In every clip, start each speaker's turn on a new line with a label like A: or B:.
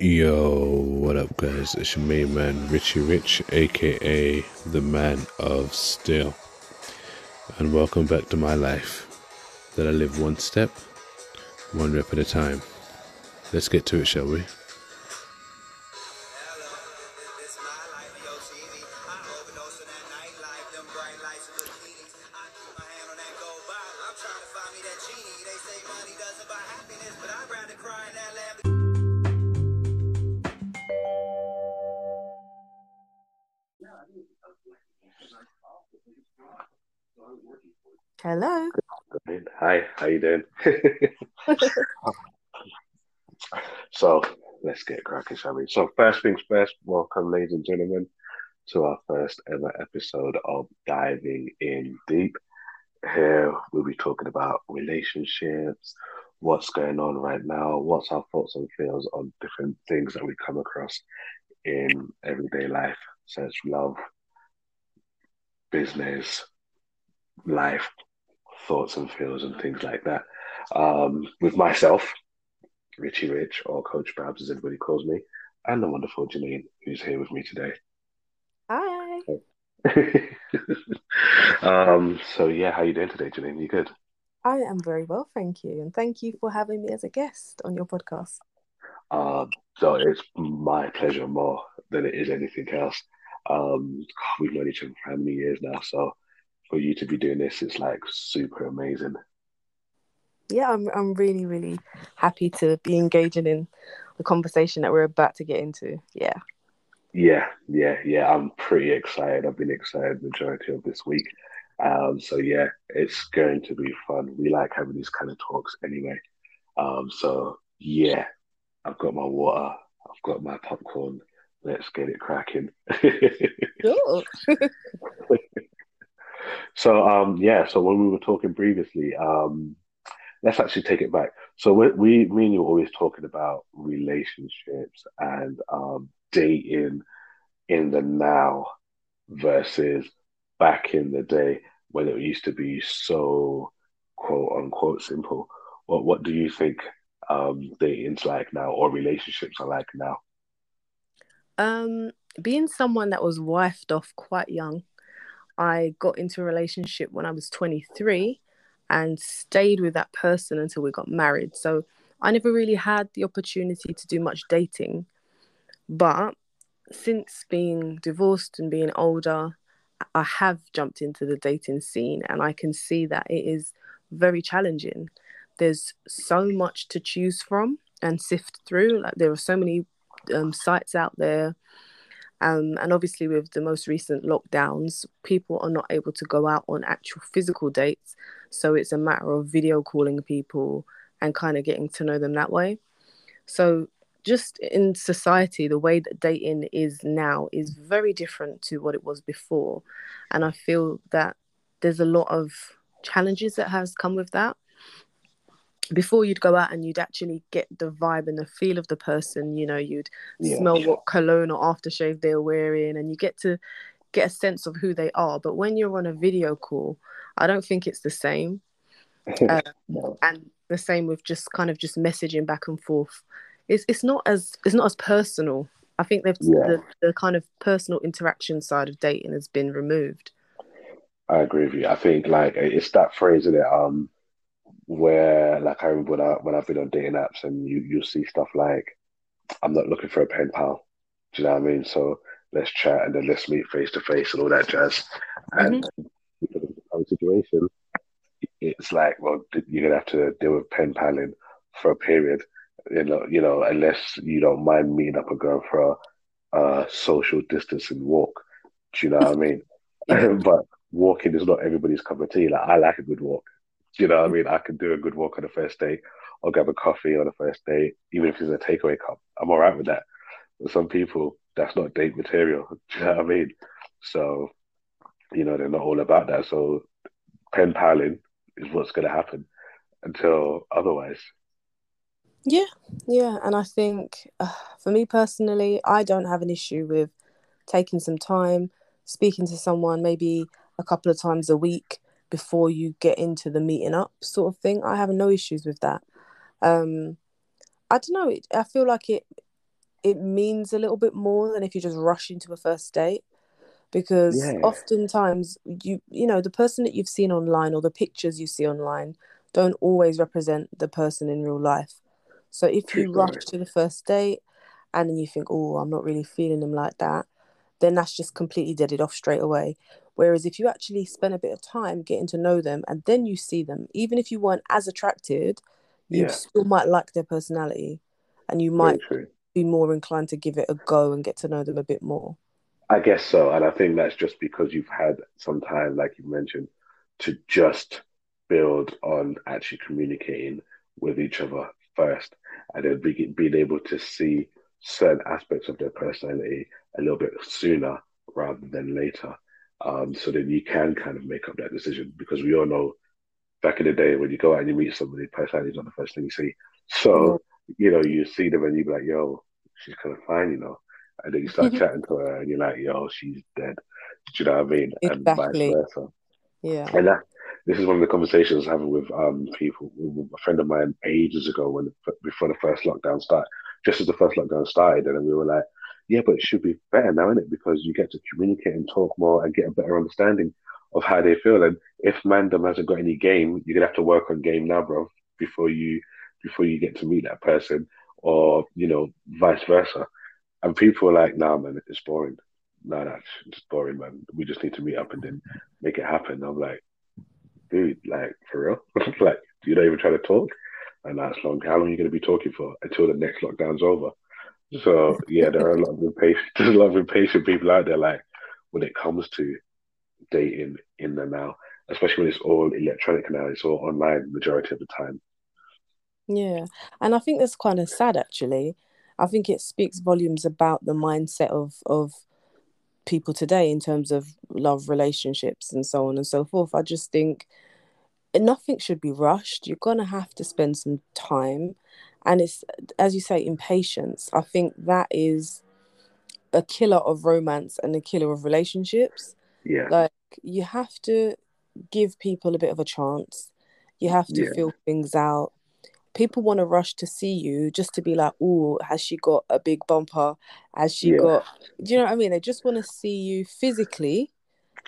A: Yo, what up, guys? It's your main man, Richie Rich, aka the Man of Steel. And welcome back to my life that I live one step, one rep at a time. Let's get to it, shall we?
B: So let's get cracking, shall we? So first things first, welcome, ladies and gentlemen, to our first ever episode of Diving In Deep. Here we'll be talking about relationships, what's going on right now, what's our thoughts and feels on different things that we come across in everyday life, such as love, business, life, thoughts and feels and things like that. Um, with myself, Richie Rich, or Coach Babs, as everybody calls me, and the wonderful Janine, who's here with me today.
C: Hi.
B: um, so yeah, how you doing today, Janine? You good?
C: I am very well, thank you, and thank you for having me as a guest on your podcast.
B: Uh, so it's my pleasure more than it is anything else. Um, we've known each other for how many years now, so for you to be doing this, it's like super amazing.
C: Yeah, I'm I'm really really happy to be engaging in the conversation that we're about to get into. Yeah.
B: Yeah, yeah, yeah. I'm pretty excited. I've been excited majority of this week. Um, so yeah, it's going to be fun. We like having these kind of talks anyway. Um, so yeah, I've got my water, I've got my popcorn. Let's get it cracking. So um yeah, so when we were talking previously, um let's actually take it back. So we, we me and you were always talking about relationships and um dating in the now versus back in the day when it used to be so quote unquote simple. What what do you think um dating's like now or relationships are like now?
C: um, being someone that was wifed off quite young, I got into a relationship when I was 23 and stayed with that person until we got married. So I never really had the opportunity to do much dating. But since being divorced and being older, I have jumped into the dating scene and I can see that it is very challenging. There's so much to choose from and sift through. Like there are so many um, sites out there. Um, and obviously, with the most recent lockdowns, people are not able to go out on actual physical dates. So it's a matter of video calling people and kind of getting to know them that way. So, just in society, the way that dating is now is very different to what it was before. And I feel that there's a lot of challenges that has come with that before you'd go out and you'd actually get the vibe and the feel of the person you know you'd
B: Yeah.
C: smell what cologne or aftershave they're wearing and you get to get a sense of who they are but when you're on a video call i don't think it's the same uh,
B: No.
C: and the same with just kind of just messaging back and forth it's, it's not as it's not as personal i think they've
B: Yeah.
C: the, the kind of personal interaction side of dating has been removed
B: I agree with you. I think like it's that phrase in it, um, where like I remember when I when I've been on dating apps and you you see stuff like I'm not looking for a pen pal. Do you know what I mean? So let's chat and then let's meet face to face and all that jazz. And mm-hmm. because of the current situation, it's like, well, you're gonna have to deal with pen paling for a period. You know, you know, unless you don't mind meeting up a girl for a, a social distancing walk. Do you know what I mean? But walking is not everybody's cup of tea. Like I like a good walk. Do you know what I mean? I can do a good walk on the first date. I'll grab a coffee on the first date, even if it's a takeaway cup. I'm all right with that. But some people, that's not date material. Do you know what I mean? So, you know, they're not all about that. So, pen paling is what's going to happen until otherwise.
C: Yeah, yeah, and I think uh, for me personally, I don't have an issue with taking some time, speaking to someone maybe a couple of times a week before you get into the meeting up sort of thing. I have no issues with that. Um, I don't know. It, I feel like it it means a little bit more than if you just rush into a first date because
B: Yeah.
C: oftentimes you you know the person that you've seen online or the pictures you see online don't always represent the person in real life so if you rush to the first date and then you think oh i'm not really feeling them like that then that's just completely dead it off straight away whereas if you actually spend a bit of time getting to know them and then you see them even if you weren't as attracted you
B: Yeah.
C: still might like their personality and you might be more inclined to give it a go and get to know them a bit more
B: I guess so, and I think that's just because you've had some time, like you mentioned, to just build on actually communicating with each other first, and then be, being able to see certain aspects of their personality a little bit sooner rather than later. Um, so then you can kind of make up that decision because we all know back in the day when you go out and you meet somebody, personality is not the first thing you see. So, you know, you see them and you be like, yo, she's kind of fine, you know. And then you start chatting to her and you're like, yo, she's dead. Do you know what I mean? And
C: Exactly.
B: vice versa.
C: yeah
B: And that this is one of the conversations I was having with um people, with a friend of mine ages ago when before the first lockdown started, just as the first lockdown started, and then we were like, yeah, but it should be better now, isn't it? Because you get to communicate and talk more and get a better understanding of how they feel. And if Mandem hasn't got any game, you're gonna have to work on game now, bro, before you before you get to meet that person, or you know, vice versa. And people are like, nah, man, it's boring. No, that's just boring, man. We just need to meet up and then make it happen. I'm like, dude, like for real? like you don't even try to talk? And that's long. How long are you to be talking for until the next lockdown's over? So yeah, there are a lot of impatient, there's a lot of impatient people out there. Like when it comes to dating in the now, especially when it's all electronic now, it's all online majority of the time.
C: Yeah, and I think that's kind of sad actually. I think it speaks volumes about the mindset of of people today in terms of love relationships and so on and so forth. I just think nothing should be rushed. You're gonna have to spend some time, and it's as you say, impatience. I think that is a killer of romance and a killer of relationships.
B: Yeah,
C: Like you have to give people a bit of a chance. You have to
B: Yeah.
C: feel things out. People want to rush to see you just to be like, oh, has she got a big bumper? Has she
B: Yeah.
C: got, do you know what I mean? They just want to see you physically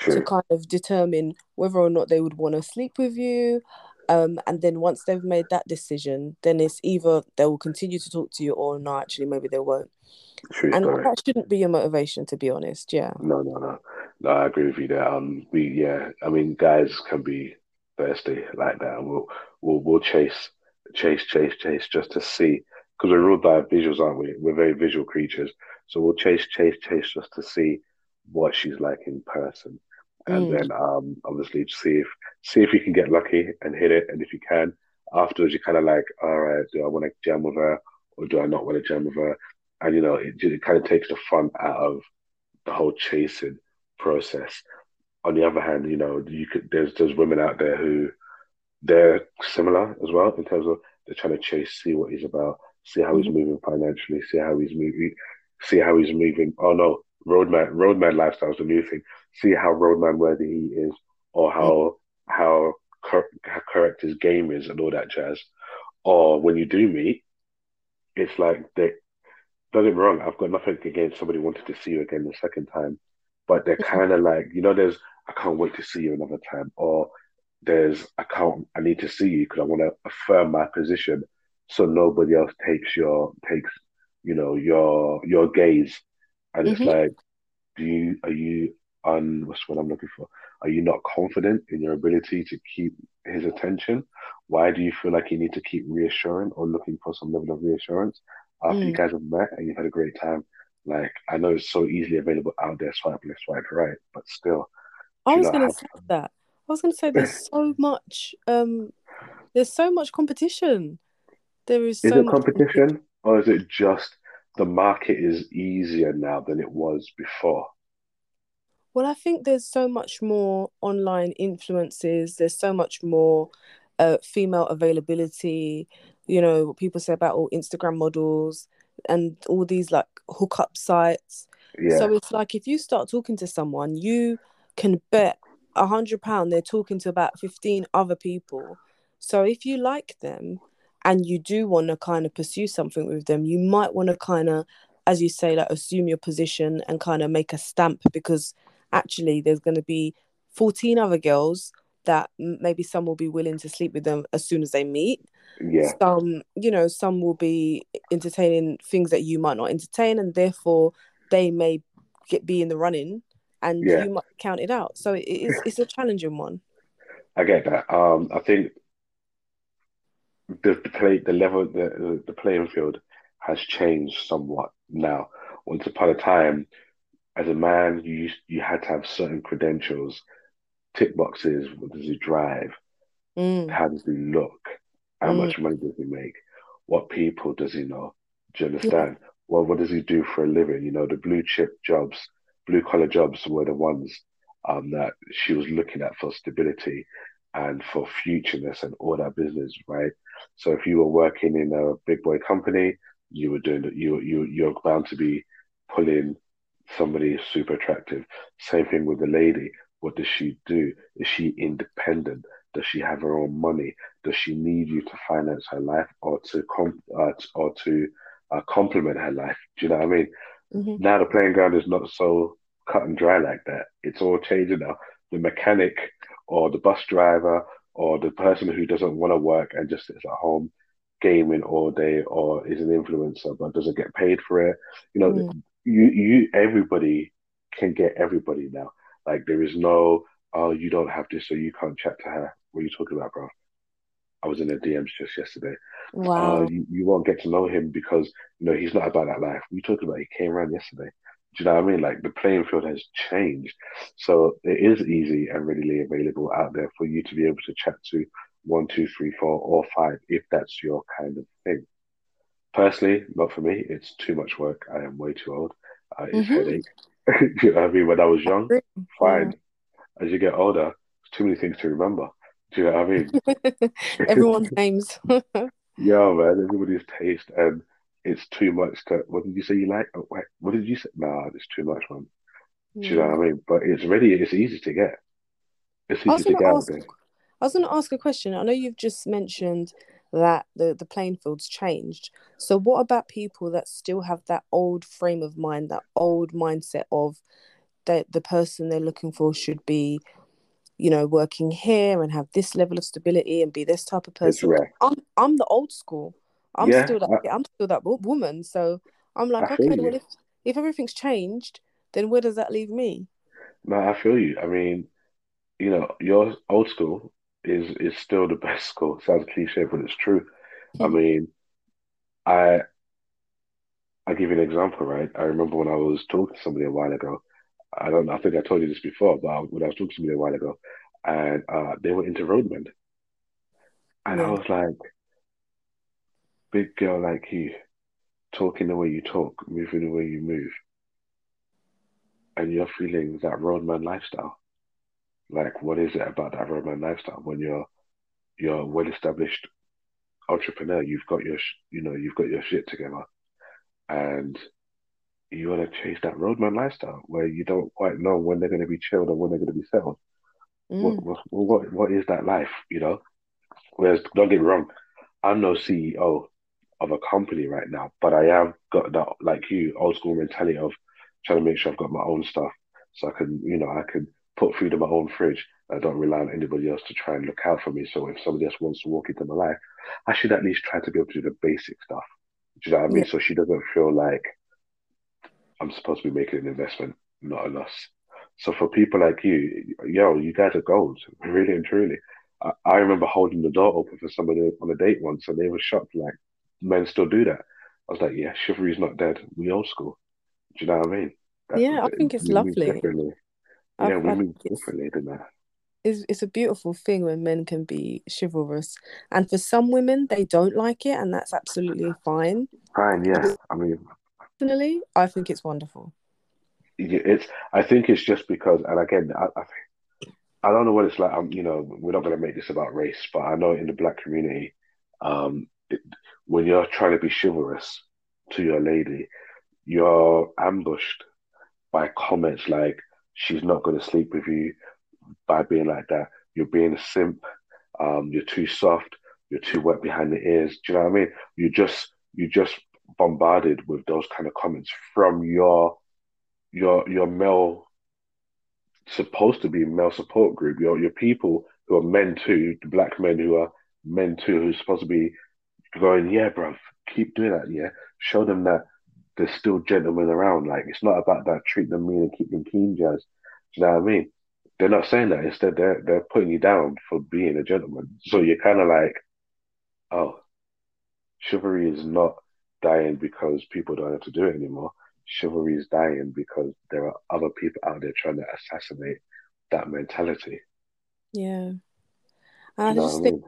C: to kind of determine whether or not they would want to sleep with you. Um, and then once they've made that decision, then it's either they will continue to talk to you or no, actually, maybe they won't.
B: True
C: And
B: story.
C: that shouldn't be your motivation, to be honest. Yeah.
B: No, no, no. No, I agree with you there. Um, we yeah, I mean, guys can be thirsty like that, and we'll we'll we'll chase, chase, chase, chase just to see because we're ruled by visuals, aren't we? We're very visual creatures, so we'll chase, chase, chase just to see what she's like in person, and
C: Mm.
B: then um, obviously see if see if you can get lucky and hit it, and if you can, afterwards you're kind of like, all right, do I want to jam with her or do I not want to jam with her? And you know, it, it kind of takes the fun out of the whole chasing process. On the other hand, you know, you could there's there's women out there who they're similar as well in terms of they're trying to chase, see what he's about, see how he's
C: Mhm.
B: moving financially, see how he's moving, see how he's moving. Oh no, roadman roadman lifestyle is the new thing. See how roadman worthy he is, or how how, cor- how correct his game is, and all that jazz. Or when you do meet, it's like they don't get me wrong, I've got nothing against somebody wanting to see you again the second time, but they're mm-hmm. kind of like, you know, there's, I can't wait to see you another time, or there's, I can't, I need to see you because I want to affirm my position so nobody else takes your, takes, you know, your, your gaze. And it's
C: Mhm.
B: like, do you, are you on, what's what I'm looking for? Are you not confident in your ability to keep his attention? Why do you feel like you need to keep reassuring or looking for some level of reassurance? after you
C: Mm.
B: guys have met and you've had a great time. Like I know it's so easily available out there, swipe left, swipe right, but still,
C: I was gonna say that. I was gonna say there's so much um there's so much competition. There is
B: is
C: so
B: it
C: much
B: competition or is it just the market is easier now than it was before?
C: Well, I think there's so much more online influences. There's so much more uh, female availability. You know, what people say about all Instagram models and all these like hookup sites.
B: Yeah,
C: So it's like if you start talking to someone, you can bet a hundred pound they're talking to about fifteen other people. So if you like them and you do want to kind of pursue something with them, you might want to kind of as you say, like assume your position and kind of make a stamp because actually there's going to be 14 other girls that maybe some will be willing to sleep with them as soon as they meet.
B: Yeah.
C: Some, you know, some will be entertaining things that you might not entertain, and therefore they may get be in the running, and
B: Yeah.
C: you might count it out. So it is it's a challenging one.
B: I get that. Um, I think the, the play, the level, the the playing field has changed somewhat now. Once upon a time, as a man, you used, you had to have certain credentials, tick boxes. What does he drive?
C: Mm,
B: How does he look? How
C: Mm.
B: much money does he make? What people does he know? Do you
C: yeah.
B: understand? Well, what does he do for a living? You know, the blue chip jobs, blue collar jobs were the ones um, that she was looking at for stability and for futureness and all that business, right? So if you were working in a big boy company, you were doing. You you you're bound to be pulling somebody super attractive. Same thing with the lady. What does she do? Is she independent? Does she have her own money? Does she need you to finance her life or to com- uh, or to uh, complement her life? Do you know what I mean?
C: Mhm.
B: Now the playing ground is not so cut and dry like that. It's all changing now. The mechanic or the bus driver or the person who doesn't want to work and just sits at home gaming all day or is an influencer but doesn't get paid for it. You know,
C: Mm.
B: you you everybody can get everybody now. Like there is no oh you don't have this so you can't chat to her. What are you talking about, bro? I was in her DMs just yesterday. Uh,
C: Wow.
B: you, you won't get to know him because you know he's not about that life. We talked about he came around yesterday. Do you know what I mean? Like the playing field has changed, so it is easy and readily available out there for you to be able to chat to one, two, three, four, or five if that's your kind of thing. Personally, not for me. It's too much work. I am way too old. Uh, it's
C: Mhm.
B: headache. Do you know what I mean? When I was young,
C: Agree. Yeah.
B: fine. As you get older, there's too many things to remember. Do you know what I mean?
C: Everyone's names.
B: Yeah, man, everybody's taste, and it's too much to. What did you say you like? Oh, wait, what did you say? Nah, it's too much, man. Do you know
C: hmm.
B: what I mean? But it's ready. It's easy to get. It's easy to get
C: ask. I was going to ask a question. I know you've just mentioned that the the playing field's changed. So what about people that still have that old frame of mind, that old mindset of that the person they're looking for should be, you know, working here and have this level of stability and be this type of person. I'm I'm the old school. I'm
B: Yeah,
C: still that
B: I,
C: I'm still that woman. So I'm like,
B: I
C: okay, well if if everything's changed, then where does that leave me?
B: No, I feel you. I mean, you know, your old school is is still the best school. Sounds cliche, but it's true. I mean, I I give you an example, right? I remember when I was talking to somebody a while ago. I don't know. I think I told you this before, but when I was talking to somebody a while ago, and uh, they were into roadmen, and I was like, big girl like you, talking the way you talk, moving the way you move, and you're feeling that roadman lifestyle. Like, what is it about that roadman lifestyle when you're you're a well-established entrepreneur? You've got your you know you've got your shit together, and you want to chase that roadman lifestyle where you don't quite know when they're going to be chilled or when they're going to be settled. What
C: Mm.
B: what what what is that life? You know. Whereas, don't get me wrong, I'm no CEO of a company right now, but I have got that, like you, old school mentality of trying to make sure I've got my own stuff so I can, you know, I can put food in my own fridge. I don't rely on anybody else to try and look out for me. So if somebody else wants to walk into my life, I should at least try to be able to do the basic stuff. Do you know what I mean?
C: Yeah.
B: So she doesn't feel like I'm supposed to be making an investment, not a loss. So for people like you, yo, you guys are gold, really and truly. I, I remember holding the door open for somebody on a date once, and they were shocked, like men still do that. I was like, yeah, chivalry's not dead. We old school. Do you know what I mean? That,
C: Yeah, I think it's lovely.
B: differently. Yeah, we
C: I
B: move
C: think it's,
B: differently than that.
C: it's it's a beautiful thing when men can be chivalrous, and for some women they don't like it, and that's absolutely fine.
B: Fine, yeah. I mean,
C: Personally, I think it's wonderful.
B: it's. I think it's just because, and again, I, I, I don't know what it's like. I'm, you know, we're not going to make this about race, but I know in the black community, um, when you're trying to be chivalrous to your lady, you're ambushed by comments like she's not going to sleep with you by being like that. You're being a simp. Um, you're too soft. You're too wet behind the ears. Do you know what I mean? You just you just bombarded with those kind of comments from your your your male supposed to be male support group, your your people who are men too, black men who are men too, who's supposed to be going, yeah, bro, keep doing that, yeah. Show them that there's still gentlemen around. Like it's not about that treat them mean and keep them keen, jazz. Do you know what I mean? They're not saying that. Instead, they're they're putting you down for being a gentleman. So you're kind of like, oh, chivalry is not dying because people don't have to do it anymore. Chivalry is dying because there are other people out there trying to assassinate that mentality.
C: Yeah. I just think,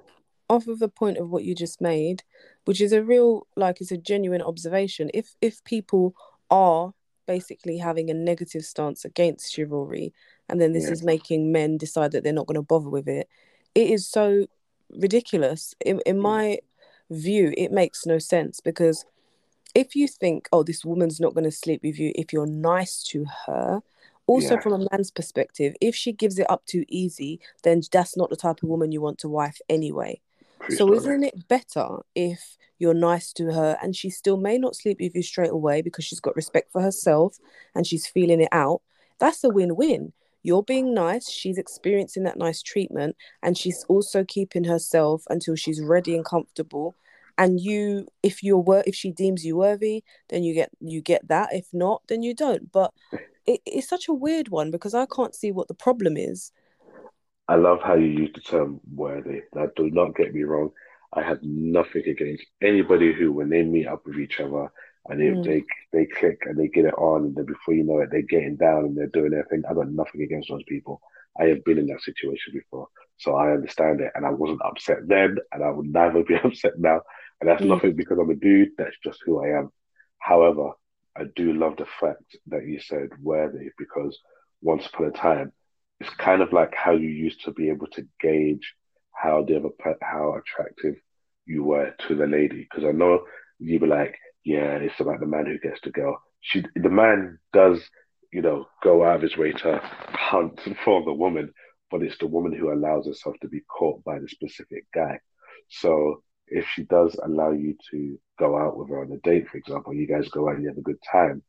C: off of the point of what you just made, which is a real, like, it's a genuine observation. If if people are basically having a negative stance against chivalry, and then this yeah. is making men decide that they're not going to bother with it, it is so ridiculous. In in mm. my view, it makes no sense because if you think, oh, this woman's not going to sleep with you if you're nice to her, also, yeah. from a man's perspective, if she gives it up too easy, then that's not the type of woman you want to wife anyway. So, isn't it better if you're nice to her and she still may not sleep with you straight away because she's got respect for herself and she's feeling it out? That's a win win. You're being nice, she's experiencing that nice treatment, and she's also keeping herself until she's ready and comfortable and you if you're wor- if she deems you worthy then you get you get that if not then you don't but it, it's such a weird one because I can't see what the problem is.
B: I love how you use the term worthy. Now, do not get me wrong. I have nothing against anybody who, when they meet up with each other and they, mm. they they click and they get it on, and then before you know it, they're getting down and they're doing their thing. I got nothing against those people. I have been in that situation before, so I understand it, and I wasn't upset then, and I would never be upset now. And that's mm. nothing because I'm a dude. That's just who I am. However, I do love the fact that you said worthy because once upon a time, it's kind of like how you used to be able to gauge how the other how attractive you were to the lady. Because I know you'd be like, yeah, it's about the man who gets the girl. She, the man does, you know, go out of his way to hunt for the woman, but it's the woman who allows herself to be caught by the specific guy. So if she does allow you to go out with her on a date, for example, you guys go out and you have a good time,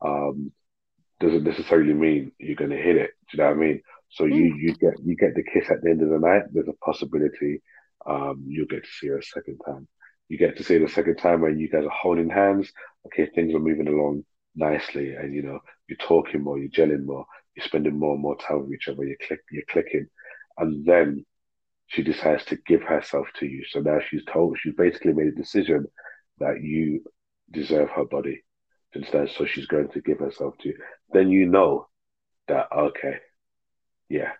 B: um, doesn't necessarily mean you're going to hit it. Do you know what I mean? So mm. you you get you get the kiss at the end of the night. There's a possibility um, you'll get to see her a second time. You get to see her the second time when you guys are holding hands. Okay, things are moving along nicely, and you know you're talking more, you're gelling more, you're spending more and more time with each other. You're click, you're clicking, and then she decides to give herself to you. So now she's told, she's basically made a decision that you deserve her body. Instead, so she's going to give herself to you. Then you know that okay, yeah,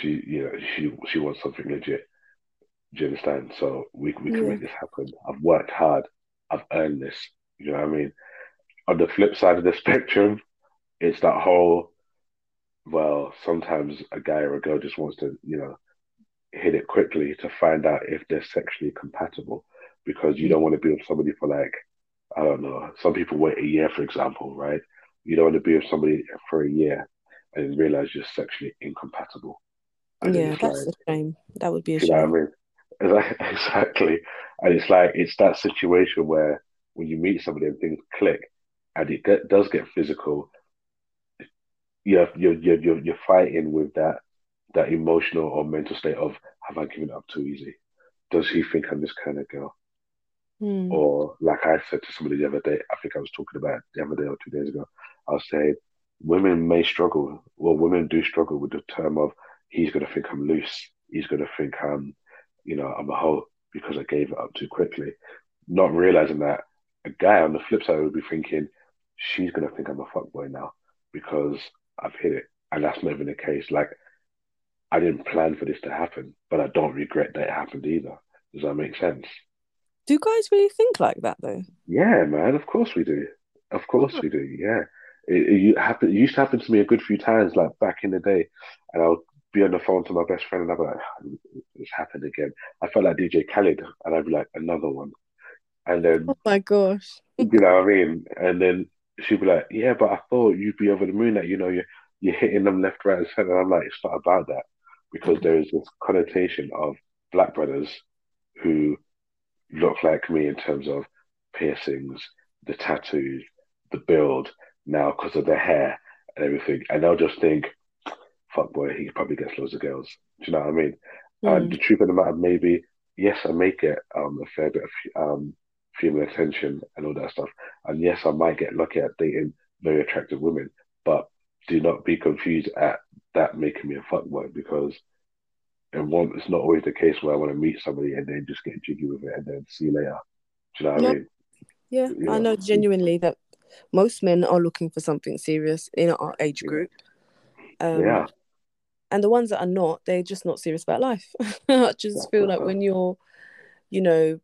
B: she you know she she wants something legit. Do you understand? So we we can yeah. make this happen. I've worked hard. I've earned this. You know what I mean? On the flip side of the spectrum, it's that whole well, sometimes a guy or a girl just wants to, you know, hit it quickly to find out if they're sexually compatible because you don't want to be with somebody for like I don't know. Some people wait a year, for example, right? You don't want to be with somebody for a year and realize you're sexually incompatible.
C: And yeah, that's like, a shame. That would be a shame. I mean?
B: Exactly. And it's like it's that situation where when you meet somebody and things click, and it get, does get physical. You're, you're you're you're fighting with that that emotional or mental state of have I given up too easy? Does he think I'm this kind of girl?
C: Mm.
B: Or like I said to somebody the other day, I think I was talking about the other day or two days ago, I was saying women may struggle. Well, women do struggle with the term of he's going to think I'm loose. He's going to think I'm, you know, I'm a hoe because I gave it up too quickly. Not realizing that a guy on the flip side would be thinking she's going to think I'm a fuckboy now because I've hit it. And that's not even the case. Like I didn't plan for this to happen, but I don't regret that it happened either. Does that make sense?
C: Do guys really think like that though?
B: Yeah, man. Of course we do. Of course we do. Yeah. It, it, happen, it used to happen to me a good few times, like back in the day, and I'll be on the phone to my best friend, and I'll be like, oh, "It's happened again." I felt like DJ Khaled, and I'd be like, "Another one," and then,
C: oh my gosh,
B: you know what I mean? And then she'd be like, "Yeah, but I thought you'd be over the moon. That you know, you're you're hitting them left, right, and center." I'm like, "It's not about that." because there is this connotation of black brothers who look like me in terms of piercings, the tattoos, the build now because of the hair and everything, and they'll just think, "Fuck boy, he probably gets loads of girls." Do you know what I mean? Mm. And the truth of the matter, maybe yes, I may get um, a fair bit of um, female attention and all that stuff, and yes, I might get lucky at dating very attractive women, but do not be confused at that making me a fuckboy because it won't, it's not always the case where I want to meet somebody and then just get jiggy with it and then see you later. Do you know what yeah. I mean?
C: Yeah, yeah, I know genuinely that most men are looking for something serious in our age group. Um, yeah. And the ones that are not, they're just not serious about life. I just feel like when you're, you know,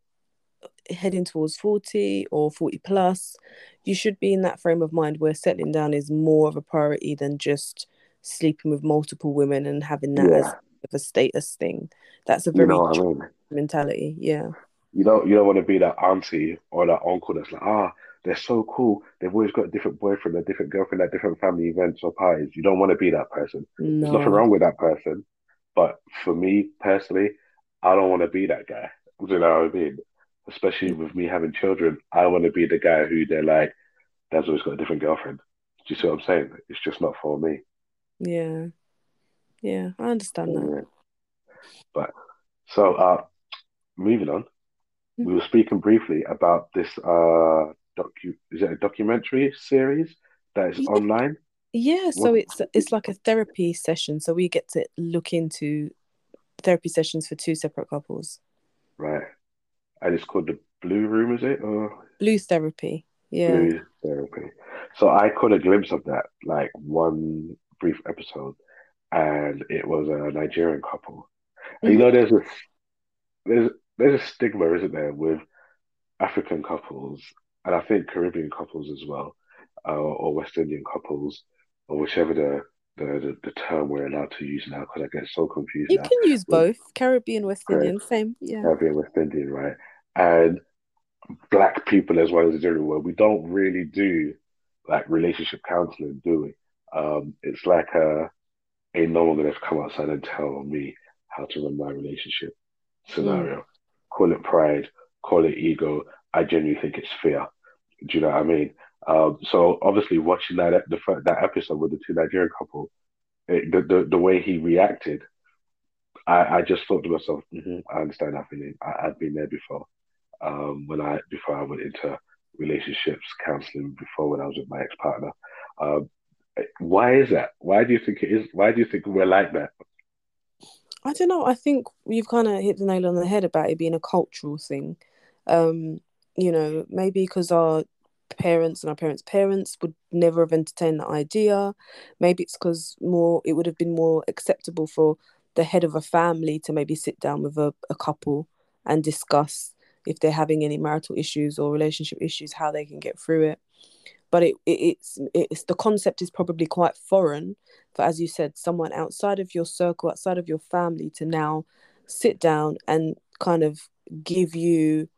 C: heading towards 40 or 40 plus, you should be in that frame of mind where settling down is more of a priority than just sleeping with multiple women and having that yeah. as a status thing. That's a very you know I mean? mentality. Yeah.
B: You don't you don't want to be that auntie or that uncle that's like, ah, they're so cool. They've always got a different boyfriend, a different girlfriend at different family events or parties. You don't want to be that person. No. There's nothing wrong with that person. But for me personally, I don't want to be that guy. You know what I mean? Especially with me having children, I want to be the guy who they're like, "Dad's always got a different girlfriend." Do you see what I'm saying? It's just not for me.
C: Yeah, yeah, I understand that.
B: But so, uh, moving on, mm-hmm. we were speaking briefly about this uh docu is it a documentary series that is
C: yeah.
B: online?
C: Yeah, so what? it's it's like a therapy session. So we get to look into therapy sessions for two separate couples.
B: Right. And it's called the Blue Room, is it? Or
C: Blue Therapy. Yeah. Blue
B: Therapy. So I caught a glimpse of that, like one brief episode, and it was a Nigerian couple. Mm-hmm. You know, there's a there's there's a stigma, isn't there, with African couples and I think Caribbean couples as well, uh, or West Indian couples, or whichever the the, the, the term we're allowed to use now, because I get so confused.
C: You
B: now.
C: can use both Caribbean, West Indian, same, yeah.
B: Caribbean, West Indian, right? And black people as well as the general world, we don't really do like relationship counseling, do we? Um, it's like a ain't no one gonna come outside and tell me how to run my relationship scenario. Mm. Call it pride, call it ego, I genuinely think it's fear. Do you know what I mean? Um, so obviously, watching that the that episode with the two Nigerian couple, it, the, the the way he reacted, I, I just thought to myself, mm-hmm, I understand that feeling. I, have been there before. Um, when I before I went into relationships counseling before when I was with my ex partner. Um, why is that? Why do you think it is? Why do you think we're like that?
C: I don't know. I think you've kind of hit the nail on the head about it being a cultural thing. Um, you know, maybe because our parents and our parents' parents would never have entertained the idea. Maybe it's because more it would have been more acceptable for the head of a family to maybe sit down with a, a couple and discuss if they're having any marital issues or relationship issues, how they can get through it. But it, it it's it's the concept is probably quite foreign for, as you said, someone outside of your circle, outside of your family, to now sit down and kind of give you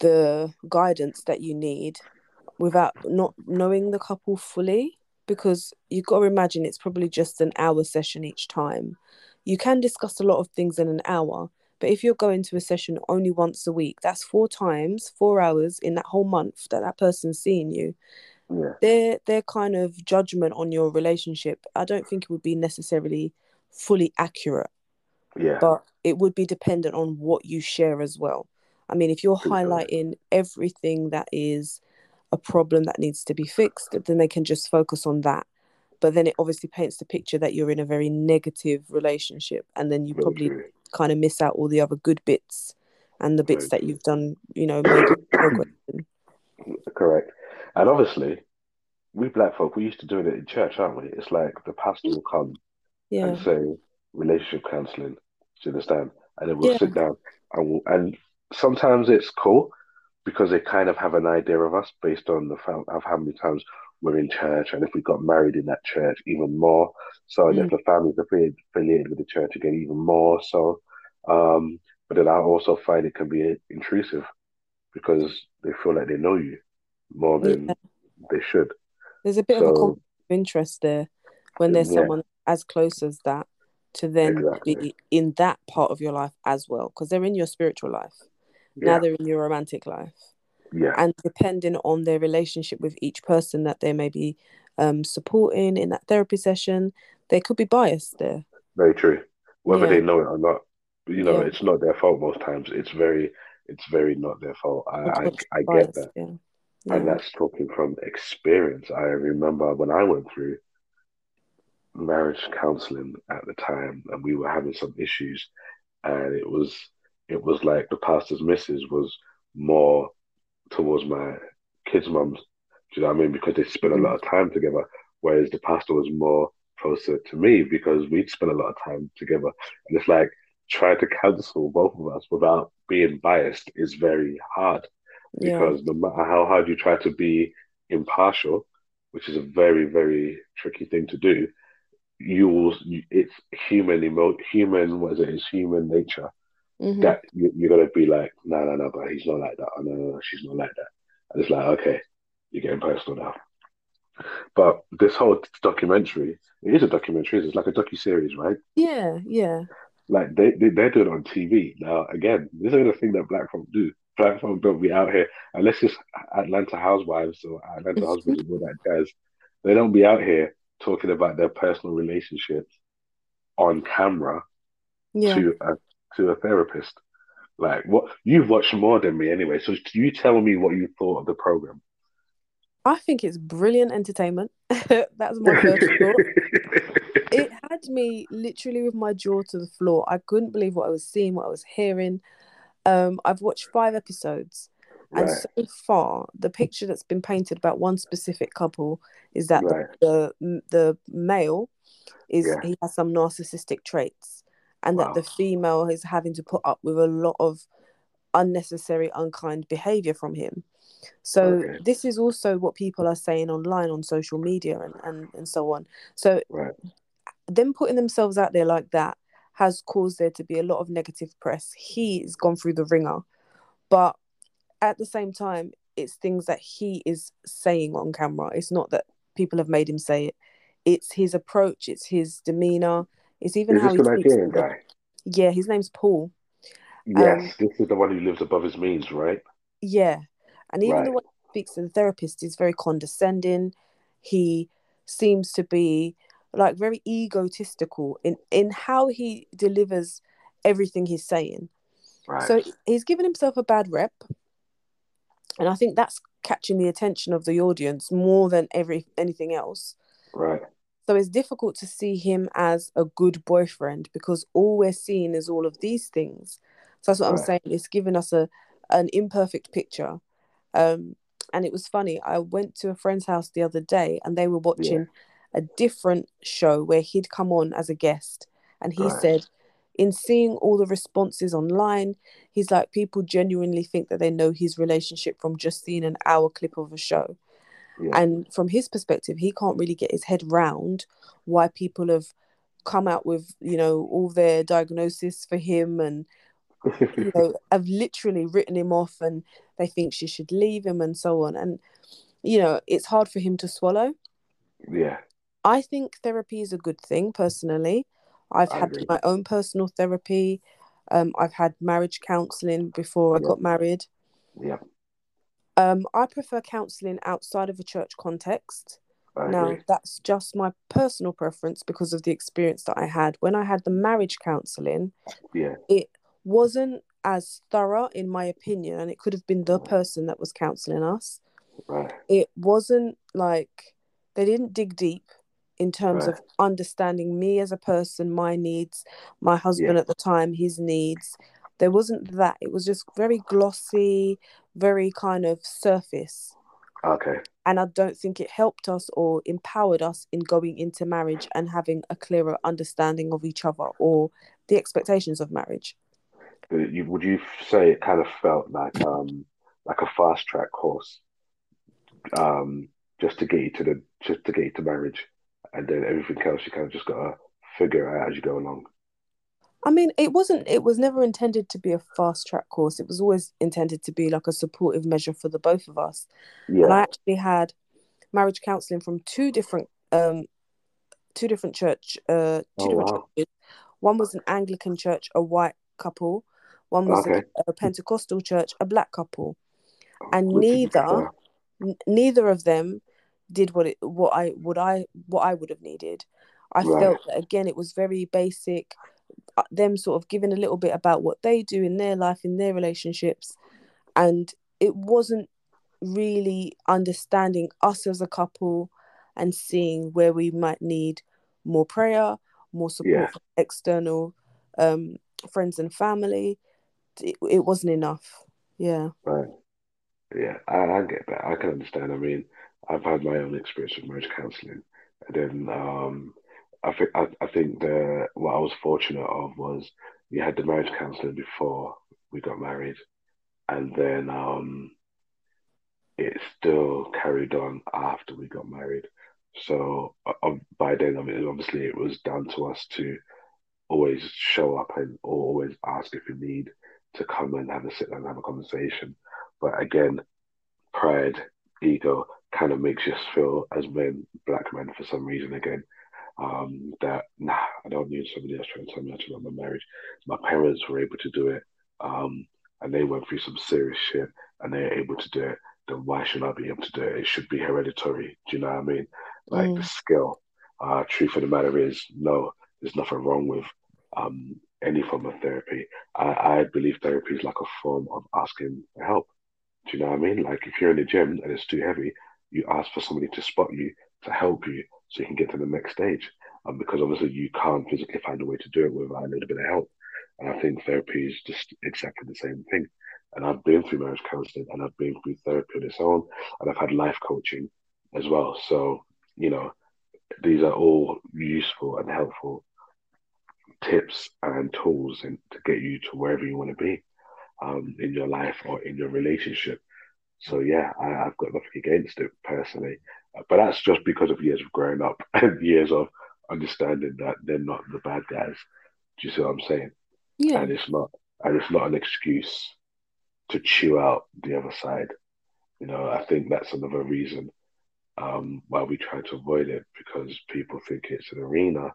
C: the guidance that you need without not knowing the couple fully because you've got to imagine it's probably just an hour session each time. You can discuss a lot of things in an hour, but if you're going to a session only once a week, that's four times, four hours in that whole month that that person's seeing you. Yeah. Their their kind of judgment on your relationship, I don't think it would be necessarily fully accurate.
B: Yeah.
C: But it would be dependent on what you share as well. I mean, if you're highlighting everything that is a problem that needs to be fixed, then they can just focus on that. But then it obviously paints the picture that you're in a very negative relationship, and then you probably kind of miss out all the other good bits and the bits that you've done, you know,
B: Correct. And obviously, we black folk, we're used to doing it in church, aren't we? It's like the pastor will come yeah. and say relationship counseling. Do you understand? And then we'll yeah. sit down and we'll, and sometimes it's cool because they kind of have an idea of us based on the fact of how many times we're in church and if we got married in that church, even more. So mm. if the family's affiliated with the church again, even more so. Um, but then I also find it can be intrusive because they feel like they know you more than yeah. they should.
C: There's a bit so, of a conflict of interest there when there's yeah. someone as close as that to then exactly. be in that part of your life as well because they're in your spiritual life yeah. now they're in your romantic life
B: Yeah.
C: and depending on their relationship with each person that they may be um, supporting in that therapy session, they could be biased there.
B: Very true. Whether
C: Yeah.
B: they know it or not, you know,
C: Yeah.
B: it's not their fault most times. It's very, it's very not their fault. I, I, I get
C: bias,
B: that.
C: Yeah.
B: And that's talking from experience. I remember when I went through marriage counseling at the time and we were having some issues and it was it was like the pastor's missus was more towards my kids' mums. Do you know what I mean? Because they spent a lot of mm-hmm. time together, whereas the pastor was more closer to me because we'd spent a lot of time together. And it's like trying to counsel both of us without being biased is very hard
C: Yeah.
B: because no matter how hard you try to be impartial, which is a very, very tricky thing to do, you will, it's human emo, human, what is it? It's human nature
C: Mhm.
B: that you, you're gonna be like, no, no, no, but he's not like that. Oh, no, no, no, she's not like that. And it's like, okay, you're getting personal now. But this whole documentary, it is a documentary. It's like a docu series, right?
C: Yeah. Yeah.
B: Like they, they they're doing it on TV now. Again, this is the thing that black folk do. Black folk don't be out here unless it's Atlanta housewives or Atlanta husbands and all that jazz. They don't be out here talking about their personal relationships on camera
C: Yeah.
B: to a to a therapist. Like what you've watched more than me anyway. So you tell me what you thought of the program.
C: I think it's brilliant entertainment. That's my first thought. It had me literally with my jaw to the floor. I couldn't believe what I was seeing, what I was hearing. Um, I've watched five episodes, and
B: right,
C: so far, the picture that's been painted about one specific couple is that
B: right,
C: the the, the male is
B: Yeah.
C: he has some narcissistic traits, and
B: Wow.
C: that the female is having to put up with a lot of unnecessary, unkind behavior from him. So
B: Okay.
C: this is also what people are saying online on social media and, and, and so on. So
B: right,
C: them putting themselves out there like that has caused there to be a lot of negative press. He's gone through the wringer, but at the same time, it's things that he is saying on camera. It's not that people have made him say it. It's his approach. It's his demeanor. It's even
B: Is
C: how
B: this
C: he
B: the
C: speaks.
B: Nigerian guy?
C: Yeah, his name's Paul.
B: Yes, um, this is the one who lives above his means, right?
C: Yeah, and even the
B: Right.
C: way he speaks to the therapist is very condescending. He seems to be like very egotistical in in how he delivers everything he's saying.
B: Right.
C: So he's given himself a bad rep. And I think that's catching the attention of the audience more than every anything else.
B: right.
C: So it's difficult to see him as a good boyfriend because all we're seeing is all of these things. So that's what I'm saying. It's giving us a an imperfect picture. Um, and it was funny. I went to a friend's house the other day and they were watching a different show where he'd come on as a guest. And he
B: Right.
C: said, in seeing all the responses online, he's like, people genuinely think that they know his relationship from just seeing an hour clip of a show.
B: Yeah.
C: And from his perspective, he can't really get his head round why people have come out with, you know, all their diagnosis for him and, you know, have literally written him off and they think she should leave him and so on. And, you know, it's hard for him to swallow.
B: yeah.
C: I think therapy is a good thing personally. I've
B: I
C: had
B: agree.
C: my own personal therapy. Um, I've had marriage counseling before I got married.
B: Yeah.
C: Um, I prefer counseling outside of a church context. Now, that's just my personal preference because of the experience that I had. When I had the marriage counseling,
B: Yeah.
C: it wasn't as thorough, in my opinion, and it could have been the person that was counseling us.
B: Right.
C: It wasn't like they didn't dig deep in terms of understanding me as a person, my needs, my husband
B: Yeah.
C: at the time, his needs. There wasn't that. It was just very glossy, very kind of surface.
B: Okay.
C: And I don't think it helped us or empowered us in going into marriage and having a clearer understanding of each other or the expectations of marriage.
B: Uh, You, would you say it kind of felt like um like a fast track course, um, just to get you to the just to get you to marriage, and then everything else you kind of just gotta figure out as you go along.
C: I mean, it wasn't, it was never intended to be a fast track course. It was always intended to be like a supportive measure for the both of us. And I actually had marriage counseling from two different, um, two different church, uh, two
B: Oh
C: different
B: wow.
C: churches. One was an Anglican church, a white couple. One was
B: Okay.
C: a, a Pentecostal church, a black couple. and
B: Would
C: neither n- neither of them did what it what I would I what I would have needed. I
B: Right.
C: felt that again it was very basic. Uh, Them sort of giving a little bit about what they do in their life, in their relationships, and it wasn't really understanding us as a couple and seeing where we might need more prayer, more support
B: Yeah.
C: from external um, friends and family. It, it wasn't enough. Yeah.
B: Right. Yeah, I, I get that. I can understand. I mean, I've had my own experience with marriage counseling, and then um, I think I, I think the what I was fortunate of was we had the marriage counseling before we got married, and then um, it still carried on after we got married. So uh, uh, by then, I mean, obviously, it was down to us to always show up and always ask if we need to come and have a sit down and have a conversation. But again, pride, ego kind of makes us feel as men, black men, for some reason again, um, that nah, I don't need somebody else trying to tell me how to run my marriage. My parents were able to do it, um, and they went through some serious shit, and they're able to do it. Then why should I be able to do it? It should be hereditary. Do you know what I mean? Like the
C: Mm.
B: skill. Uh, truth of the matter is, no, there's nothing wrong with um, any form of therapy. I, I believe therapy is like a form of asking for help. Do you know what I mean? Like if you're in the gym and it's too heavy, you ask for somebody to spot you to help you so you can get to the next stage. Um, because obviously you can't physically find a way to do it without a little bit of help. And I think therapy is just exactly the same thing. And I've been through marriage counseling and I've been through therapy on its own and I've had life coaching as well. So, you know, these are all useful and helpful tips and tools and to get you to wherever you want to be um, in your life or in your relationship. So yeah, I, I've got nothing against it personally, but that's just because of years of growing up and years of understanding that they're not the bad guys. Do you see what I'm saying?
C: Yeah.
B: And it's not, and it's not an excuse to chew out the other side. You know, I think that's another reason um, why we try to avoid it because people think it's an arena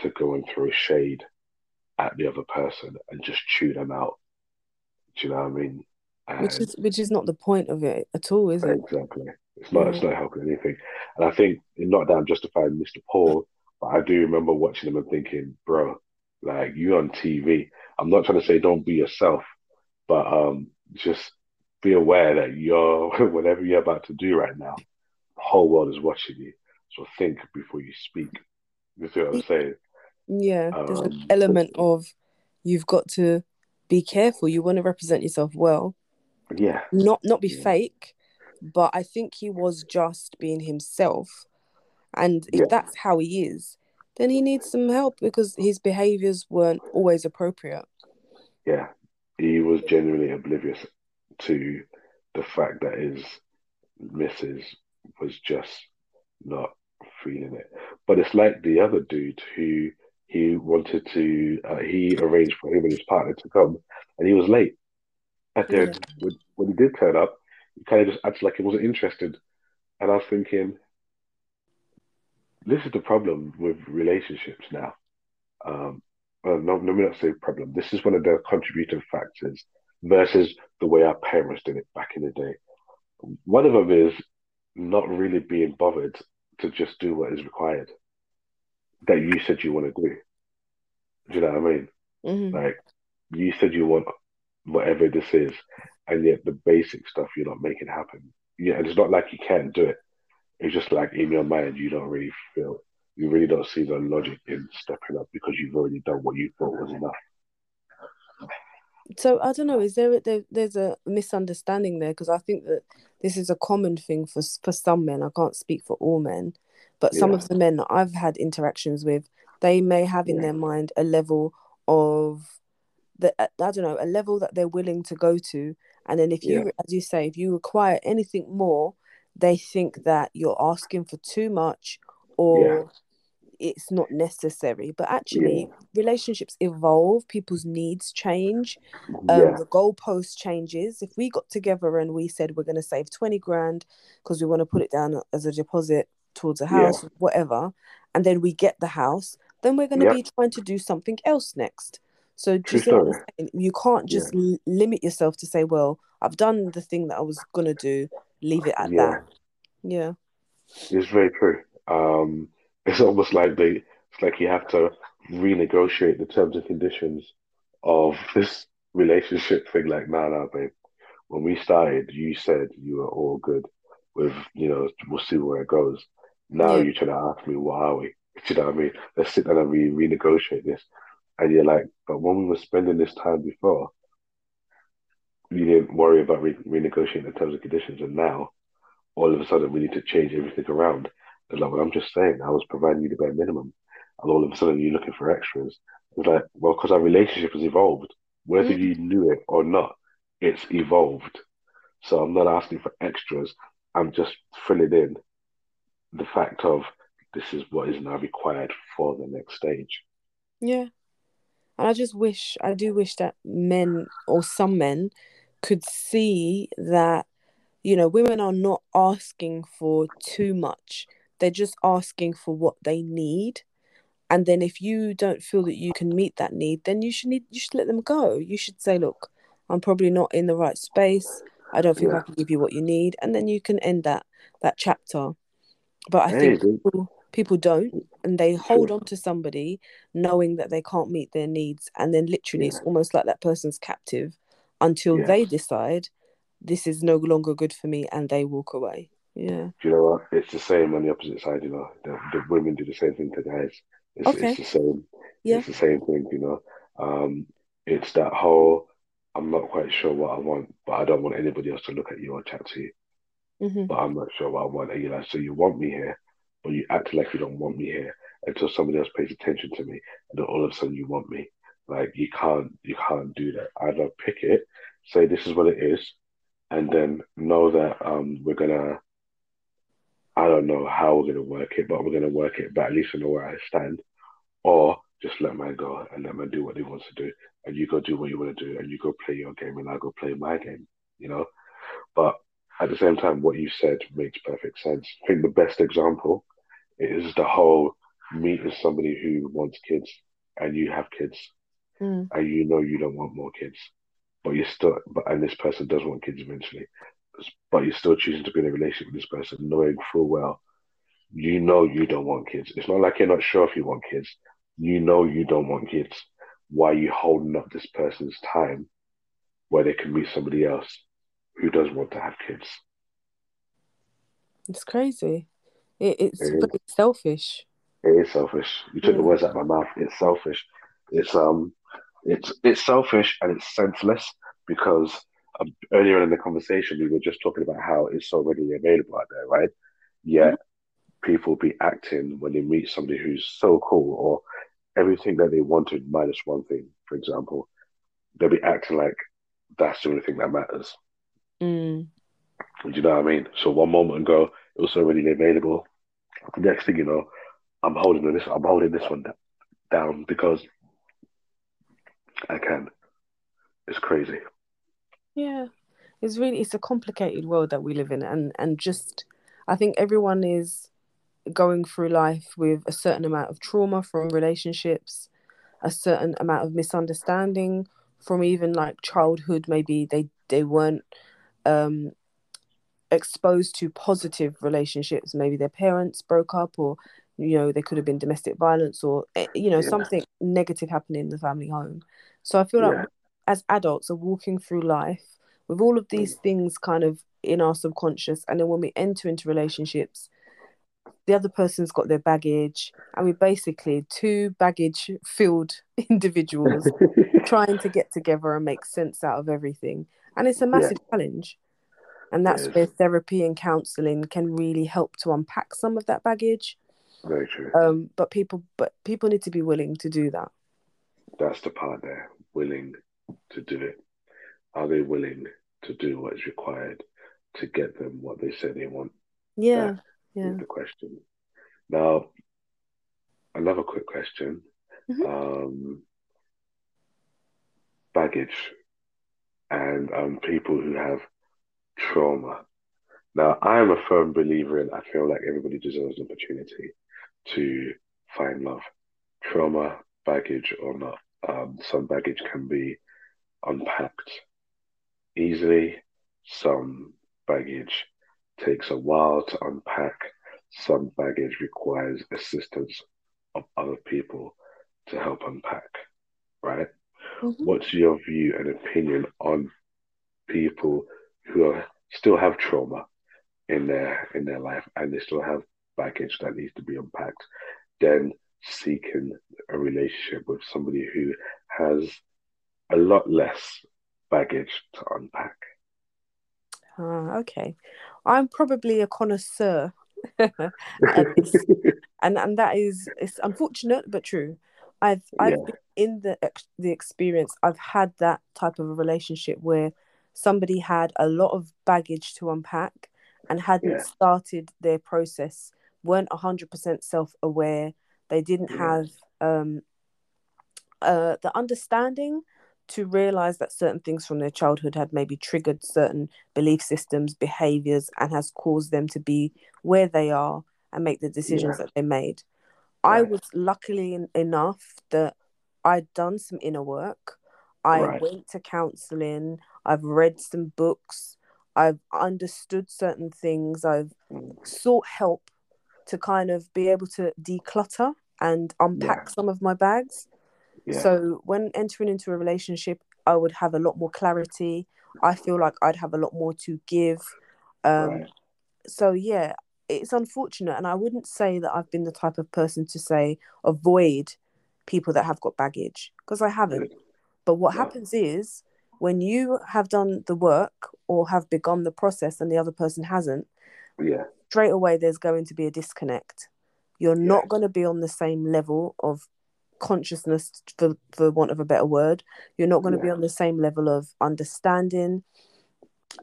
B: to go and throw shade at the other person and just chew them out. Do you know what I mean?
C: Which is which is not the point of it at all, is it?
B: exactly, it's not it's not helping anything. And I think not that I'm justifying Mr. Paul, but I do remember watching him and thinking, bro, like you on TV. I'm not trying to say don't be yourself, but um, just be aware that you're whatever you're about to do right now, the whole world is watching you. So think before you speak. You see what I'm saying?
C: Yeah. There's an
B: Um,
C: element of you've got to be careful. You want to represent yourself well.
B: yeah,
C: Not not be
B: Yeah.
C: fake, but I think he was just being himself. And if
B: Yeah.
C: that's how he is, then he needs some help because his behaviors weren't always appropriate.
B: yeah. He was genuinely oblivious to the fact that his missus was just not feeling it. But it's like the other dude who he wanted to, uh, he arranged for him and his partner to come, and he was late. And then
C: Yeah.
B: when, when he did turn up, he kind of just acted like he wasn't interested. And I was thinking, this is the problem with relationships now. Um, well, no, let me not say problem. This is one of the contributing factors versus the way our parents did it back in the day. One of them is not really being bothered to just do what is required that you said you want to do. Do you know what I mean?
C: Mhm.
B: Like you said you want whatever this is, and yet the basic stuff you're not making happen. Yeah, and it's not like you can't do it. It's just like in your mind you don't really feel you really don't see the logic in stepping up because you've already done what you thought was enough.
C: So I don't know. Is there, there there's a misunderstanding there? Because I think that this is a common thing for for some men. I can't speak for all men, but some
B: Yeah.
C: of the men that I've had interactions with, they may have in
B: Yeah.
C: their mind a level of the uh, I don't know a level that they're willing to go to, and then if you,
B: Yeah.
C: as you say, if you require anything more, they think that you're asking for too much or it's not necessary. But actually, relationships evolve, people's needs change um,
B: yeah,
C: the goalpost changes. If we got together and we said we're going to save 20 grand because we want to put it down as a deposit towards a
B: Yeah.
C: house, whatever, and then we get the house, then we're going to
B: Yep.
C: be trying to do something else next. So, you see what I'm
B: story.
C: You can't just l- limit yourself to say, well, I've done the thing that I was gonna do. Leave it at
B: Yeah.
C: that. Yeah.
B: It's very true. Um, it's almost like they, it's like you have to renegotiate the terms and conditions of this relationship thing. Like, nah, nah, babe. When we started, you said you were all good with, you know, we'll see where it goes. Now
C: Yeah.
B: you're trying to ask me, what are we? Do you know what I mean? Let's sit down and re renegotiate this. And you're like, but when we were spending this time before, you didn't worry about re renegotiating the terms and conditions, and now all of a sudden we need to change everything around. It's like, well, I'm just saying, I was providing you the bare minimum, and all of a sudden you're looking for extras. It's like, well, because our relationship has evolved, whether
C: Mm.
B: you knew it or not, it's evolved. So I'm not asking for extras. I'm just filling in the fact of this is what is now required for the next stage.
C: Yeah. And I just wish, I do wish that men or some men could see that, you know, women are not asking for too much. They're just asking for what they need. And then if you don't feel that you can meet that need, then you should need you should let them go. You should say, look, I'm probably not in the right space. I don't think I can give you what you need. And then you can end that that chapter. But I think people, people don't and they hold on to somebody knowing that they can't meet their needs and then literally it's almost like that person's captive until
B: Yeah.
C: they decide this is no longer good for me and they walk away. Yeah.
B: Do you know what? It's the same on the opposite side, you know. The, the women do the same thing to guys. It's
C: Okay.
B: it's the same.
C: Yeah.
B: It's the same thing, you know. Um, it's that whole I'm not quite sure what I want, but I don't want anybody else to look at you or chat to you.
C: hmm
B: But I'm not sure what I want. And you're like, so you want me here, but you act like you don't want me here until somebody else pays attention to me, and then all of a sudden you want me. Like you can't you can't do that. Either pick it, say this is what it is, and then know that um we're gonna I don't know how we're gonna work it, but we're gonna work it, but at least I know where I stand. Or just let man go and let man do what he wants to do, and you go do what you want to do, and you go play your game, and I go play my game. You know, but at the same time, what you said makes perfect sense. I think the best example is the whole meeting somebody who wants kids, and you have kids,
C: Mm.
B: and you know you don't want more kids, but you're still, but and this person does want kids eventually, but you're still choosing to be in a relationship with this person, knowing full well you know you don't want kids. It's not like you're not sure if you want kids. You know you don't want kids. Why are you holding up this person's time where they can meet somebody else who does want to have kids?
C: It's crazy. It, it's
B: It is.
C: selfish.
B: It is selfish. You took the
C: Mm.
B: words out of my mouth. It's selfish. It's um, it's it's selfish and it's senseless because um, earlier in the conversation we were just talking about how it's so readily available out there, right? Yet people be acting when they meet somebody who's so cool or everything that they wanted minus one thing, for example, they'll be acting like that's the only thing that matters.
C: Mm.
B: Do you know what I mean? So one moment ago it was already available. The next thing you know, I'm holding this. I'm holding this one down because I can. It's crazy.
C: Yeah. It's really it's a complicated world that we live in and and just I think everyone is going through life with a certain amount of trauma from relationships, a certain amount of misunderstanding from even like childhood maybe they they weren't um exposed to positive relationships maybe their parents broke up or you know there could have been domestic violence or eh, you know
B: Yeah.
C: something negative happening in the family home so i feel
B: Yeah.
C: like as adults are walking through life with all of these things kind of in our subconscious and then when we enter into relationships the other person's got their baggage and we're basically two baggage filled individuals trying to get together and make sense out of everything. And it's a massive challenge. And that's
B: It
C: where therapy and counseling can really help to unpack some of that baggage.
B: Very true.
C: Um, but people but people need to be willing to do that.
B: That's the part there. Willing to do it. Are they willing to do what is required to get them what they say they want?
C: Yeah. Yeah.
B: the question. Now, another quick question.
C: Mhm.
B: Um, baggage and um, people who have trauma. Now, I am a firm believer in I feel like everybody deserves an opportunity to find love. Trauma, baggage or not. Um, some baggage can be unpacked easily, some baggage takes a while to unpack. Some baggage requires assistance of other people to help unpack, right? Mm-hmm. What's your view and opinion on people who are, still have trauma in their in their life and they still have baggage that needs to be unpacked? Then seeking a relationship with somebody who has a lot less baggage to unpack.
C: Ah, okay. I'm probably a connoisseur. and, and, and that is it's unfortunate but true. I've I've yeah. been in the the experience. I've had that type of a relationship where somebody had a lot of baggage to unpack and hadn't yeah. started their process, weren't hundred percent self aware. They didn't yeah. have um, uh, the understanding to realize that certain things from their childhood had maybe triggered certain belief systems, behaviors, and has caused them to be where they are and make the decisions yeah. that they made. Right. I was luckily enough that I'd done some inner work. I right. went to counseling. I've read some books. I've understood certain things. I've sought help to kind of be able to declutter and unpack yeah. some of my bags so when entering into a relationship, I would have a lot more clarity. I feel like I'd have a lot more to give. Um, right. So yeah, it's unfortunate, and I wouldn't say that I've been the type of person to say avoid people that have got baggage because I haven't. But what yeah. happens is when you have done the work or have begun the process and the other person hasn't,
B: yeah,
C: straight away there's going to be a disconnect. You're yeah. not going to be on the same level of consciousness for for want of a better word you're not going to yeah. be on the same level of understanding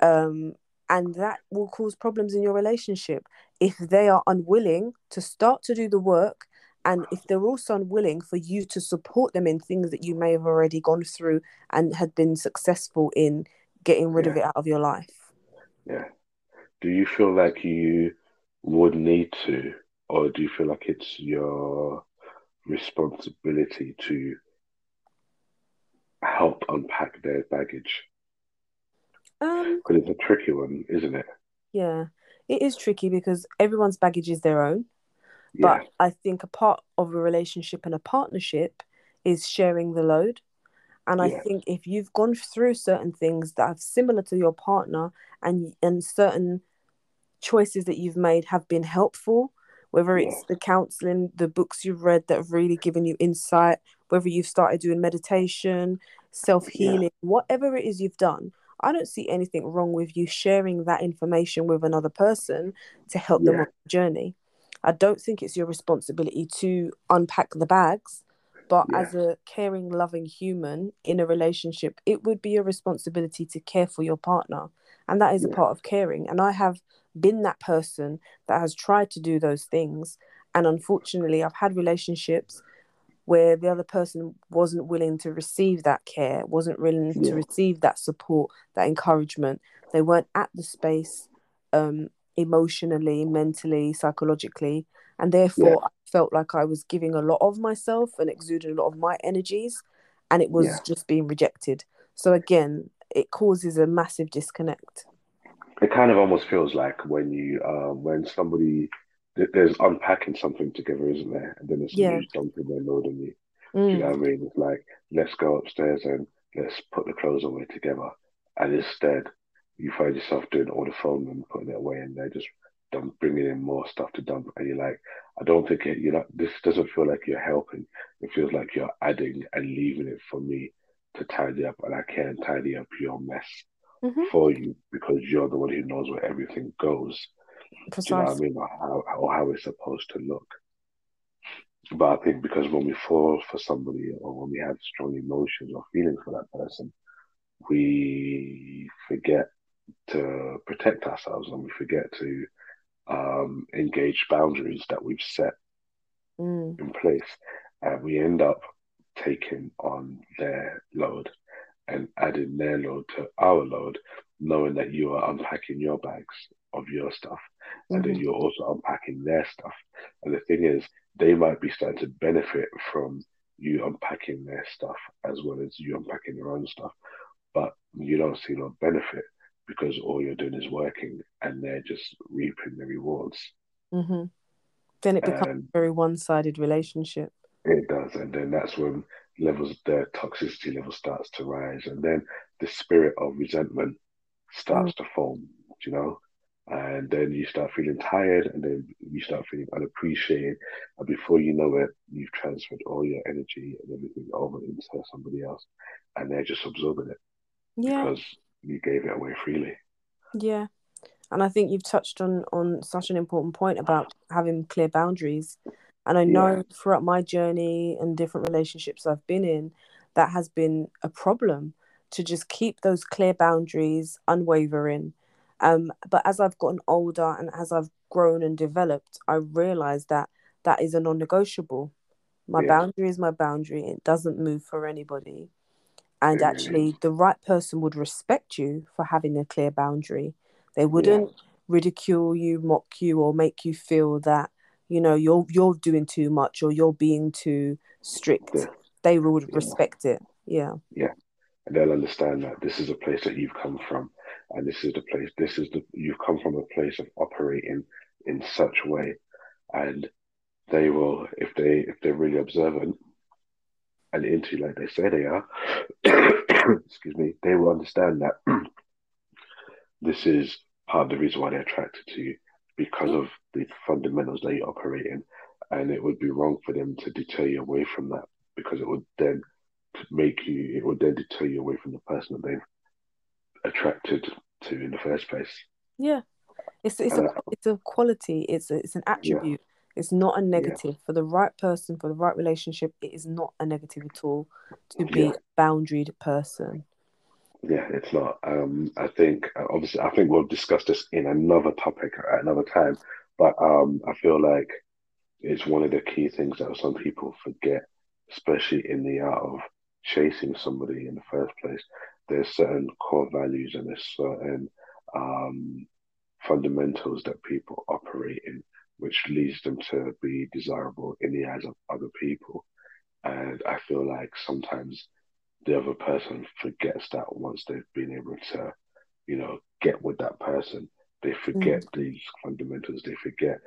C: um and that will cause problems in your relationship if they are unwilling to start to do the work and if they're also unwilling for you to support them in things that you may have already gone through and had been successful in getting rid yeah. of it out of your life
B: yeah do you feel like you would need to or do you feel like it's your responsibility to help unpack their baggage?
C: Um,
B: because it's a tricky one, isn't it?
C: Yeah, it is tricky because everyone's baggage is their own. Yeah. But I think a part of a relationship and a partnership is sharing the load. And yeah. I think if you've gone through certain things that are similar to your partner and and certain choices that you've made have been helpful, whether it's yeah. the counseling, the books you've read that have really given you insight, whether you've started doing meditation, self healing, yeah. whatever it is you've done. I don't see anything wrong with you sharing that information with another person to help yeah. them on the journey. I don't think it's your responsibility to unpack the bags, but yeah. as a caring, loving human in a relationship, it would be your responsibility to care for your partner. And that is yeah. a part of caring. And I have been that person that has tried to do those things. And unfortunately, I've had relationships where the other person wasn't willing to receive that care, wasn't willing yeah. to receive that support, that encouragement. They weren't at the space um, emotionally, mentally, psychologically. And therefore, yeah. I felt like I was giving a lot of myself and exuding a lot of my energies, and it was yeah. just being rejected. So, again, it causes a massive disconnect
B: it kind of almost feels like when you uh, when somebody there's unpacking something together, isn't there? And then it's yeah. dumping their load on you. Mm. you know what I mean? It's like let's go upstairs and let's put the clothes away together. And instead, you find yourself doing all the phone and putting it away, and they're just dump, bringing in more stuff to dump. And you're like, I don't think it. You know, this doesn't feel like you're helping. It feels like you're adding and leaving it for me to tidy up, and I can't tidy up your mess mm-hmm. for you because you're the one who knows where everything goes. Precisely. Do you know what I mean? Or how, or how it's supposed to look. But I think because when we fall for somebody or when we have strong emotions or feelings for that person, we forget to protect ourselves and we forget to um, engage boundaries that we've set mm. in place. And we end up taking on their load and adding their load to our load, knowing that you are unpacking your bags of your stuff mm-hmm. and then you're also unpacking their stuff. And the thing is, they might be starting to benefit from you unpacking their stuff as well as you unpacking your own stuff, but you don't see no benefit because all you're doing is working and they're just reaping the rewards.
C: Mm-hmm. Then it becomes
B: And
C: a very one-sided relationship.
B: it does. And then that's when levels, the toxicity level starts to rise. And then the spirit of resentment starts to form, you know? And then you start feeling tired and then you start feeling unappreciated. And before you know it, you've transferred all your energy and everything over into somebody else. And they're just absorbing it
C: Yeah.
B: because you gave it away freely.
C: Yeah. And I think you've touched on on such an important point about having clear boundaries. And I know
B: Yeah.
C: throughout my journey and different relationships I've been in, that has been a problem to just keep those clear boundaries unwavering. Um, but as I've gotten older and as I've grown and developed, I realized that that is a non-negotiable. My
B: Yeah.
C: boundary is my boundary. It doesn't move for anybody. And
B: Very
C: actually, the right person would respect you for having a clear boundary. They wouldn't ridicule you, mock you, or make you feel that you know you're you're doing too much or you're being too strict.
B: Yeah.
C: They would
B: Yeah.
C: respect it. Yeah. Yeah.
B: And they'll understand that this is a place that you've come from and this is the place this is the you've come from a place of operating in such a way and they will if they if they're really observant and into like they say they are excuse me they will understand that this is part of the reason why they're attracted to you because of the fundamentals that you operate in and it would be wrong for them to deter you away from that because it would then make you it would then deter you away from the person that they've attracted to in the first place.
C: Yeah. It's it's a
B: Uh,
C: it's a quality. It's a, it's an attribute. It's not a negative for the right person for the right relationship. It is not a negative at all to be
B: Yeah.
C: a boundaried person.
B: Yeah, it's not. Um, I think uh, obviously I think we'll discuss this in another topic at another time, but um, I feel like it's one of the key things that some people forget, especially in the art of chasing somebody in the first place. There's certain core values and there's certain um, fundamentals that people operate in, which leads them to be desirable in the eyes of other people. And I feel like sometimes the other person forgets that once they've been able to, you know, get with that person, they forget these fundamentals, they forget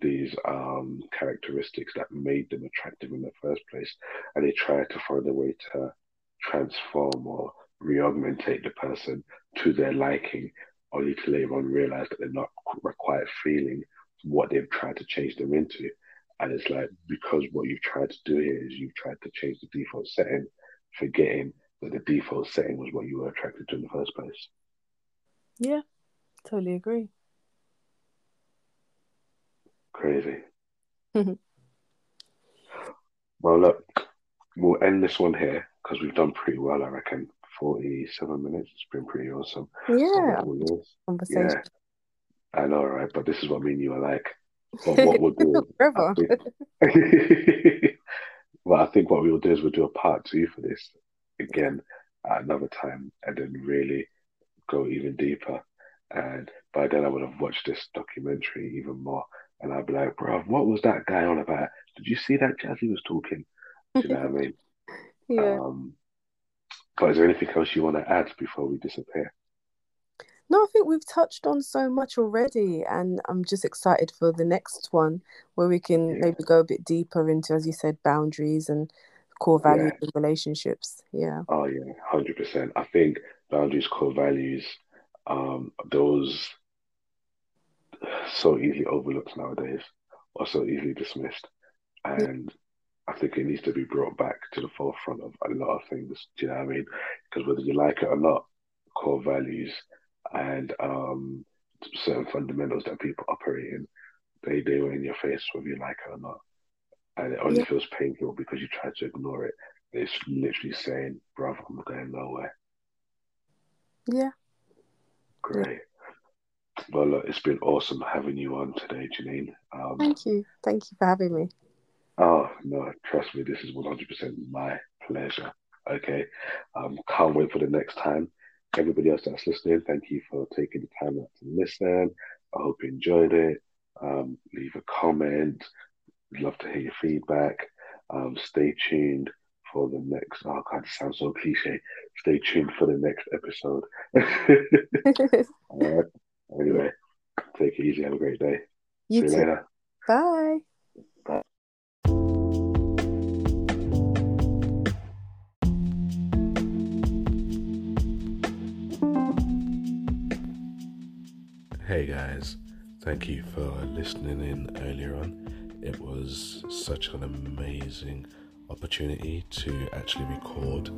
B: these um, characteristics that made them attractive in the first place, and they try to find a way to transform or re-augmentate the person to their liking, only to later on realize that they're not quite feeling what they've tried to change them into. And it's like because what you've tried to do here is you've tried to change the default setting, forgetting that the default setting was what you were attracted to in the first place.
C: Yeah. Totally agree.
B: Crazy. Well, look, we'll end this one here because we've done pretty well, I reckon. 47 minutes. It's been pretty awesome.
C: Yeah. Conversation.
B: Yeah. I know, right? But this is what me and you are like. But what we'll do, I think, well, I think what we'll do is we'll do a part two for this again at another time and then really go even deeper. And by then I would have watched this documentary even more. And I'd be like, bro, what was that guy on about? Did you see that Jazzy was talking? Do you know what I mean?
C: yeah.
B: Um, but is there anything else you want to add before we disappear?
C: No, I think we've touched on so much already, and I'm just excited for the next one where we can
B: Yeah.
C: maybe go a bit deeper into, as you said, boundaries and core values and relationships. Yeah.
B: Oh yeah, hundred percent. I think boundaries, core values, um, those so easily overlooked nowadays, or so easily dismissed, and I think it needs to be brought back to the forefront of a lot of things. Do you know what I mean? Because whether you like it or not, core values and um, certain fundamentals that people operate in, they they were in your face whether you like it or not, and it only
C: Yeah.
B: feels painful because you try to ignore it. It's literally saying, "Brother, I'm going nowhere."
C: Yeah.
B: Great. Well, look, it's been awesome having you on today, Janine. Um,
C: Thank you. Thank you for having me.
B: oh no, trust me, this is 100% my pleasure. Okay, um, can't wait for the next time. Everybody else that's listening, thank you for taking the time out to listen. I hope you enjoyed it. Um, leave a comment. We'd love to hear your feedback. Um, stay tuned
D: for the next. Oh God, it sounds so cliche. Stay tuned for the next episode. All right. Anyway, take it easy. Have a great day.
C: You
D: See you
C: too.
D: later.
C: Bye.
B: Hey guys, thank you for listening in earlier on. It was such an amazing opportunity to actually record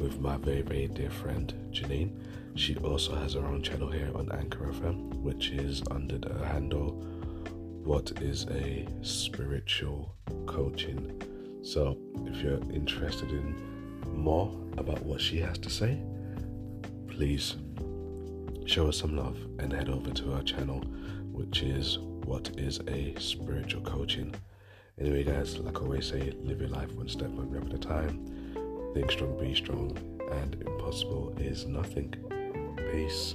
B: with my very, very dear friend Janine. She also has her own channel here on Anchor FM, which is under the handle What is a Spiritual Coaching. So, if you're interested in more about what she has to say, please show us some love and head over to our channel, which is What is a Spiritual Coaching. Anyway, guys, like I always say, live your life one step one rep at a time. Think strong, be strong, and impossible is nothing. Peace.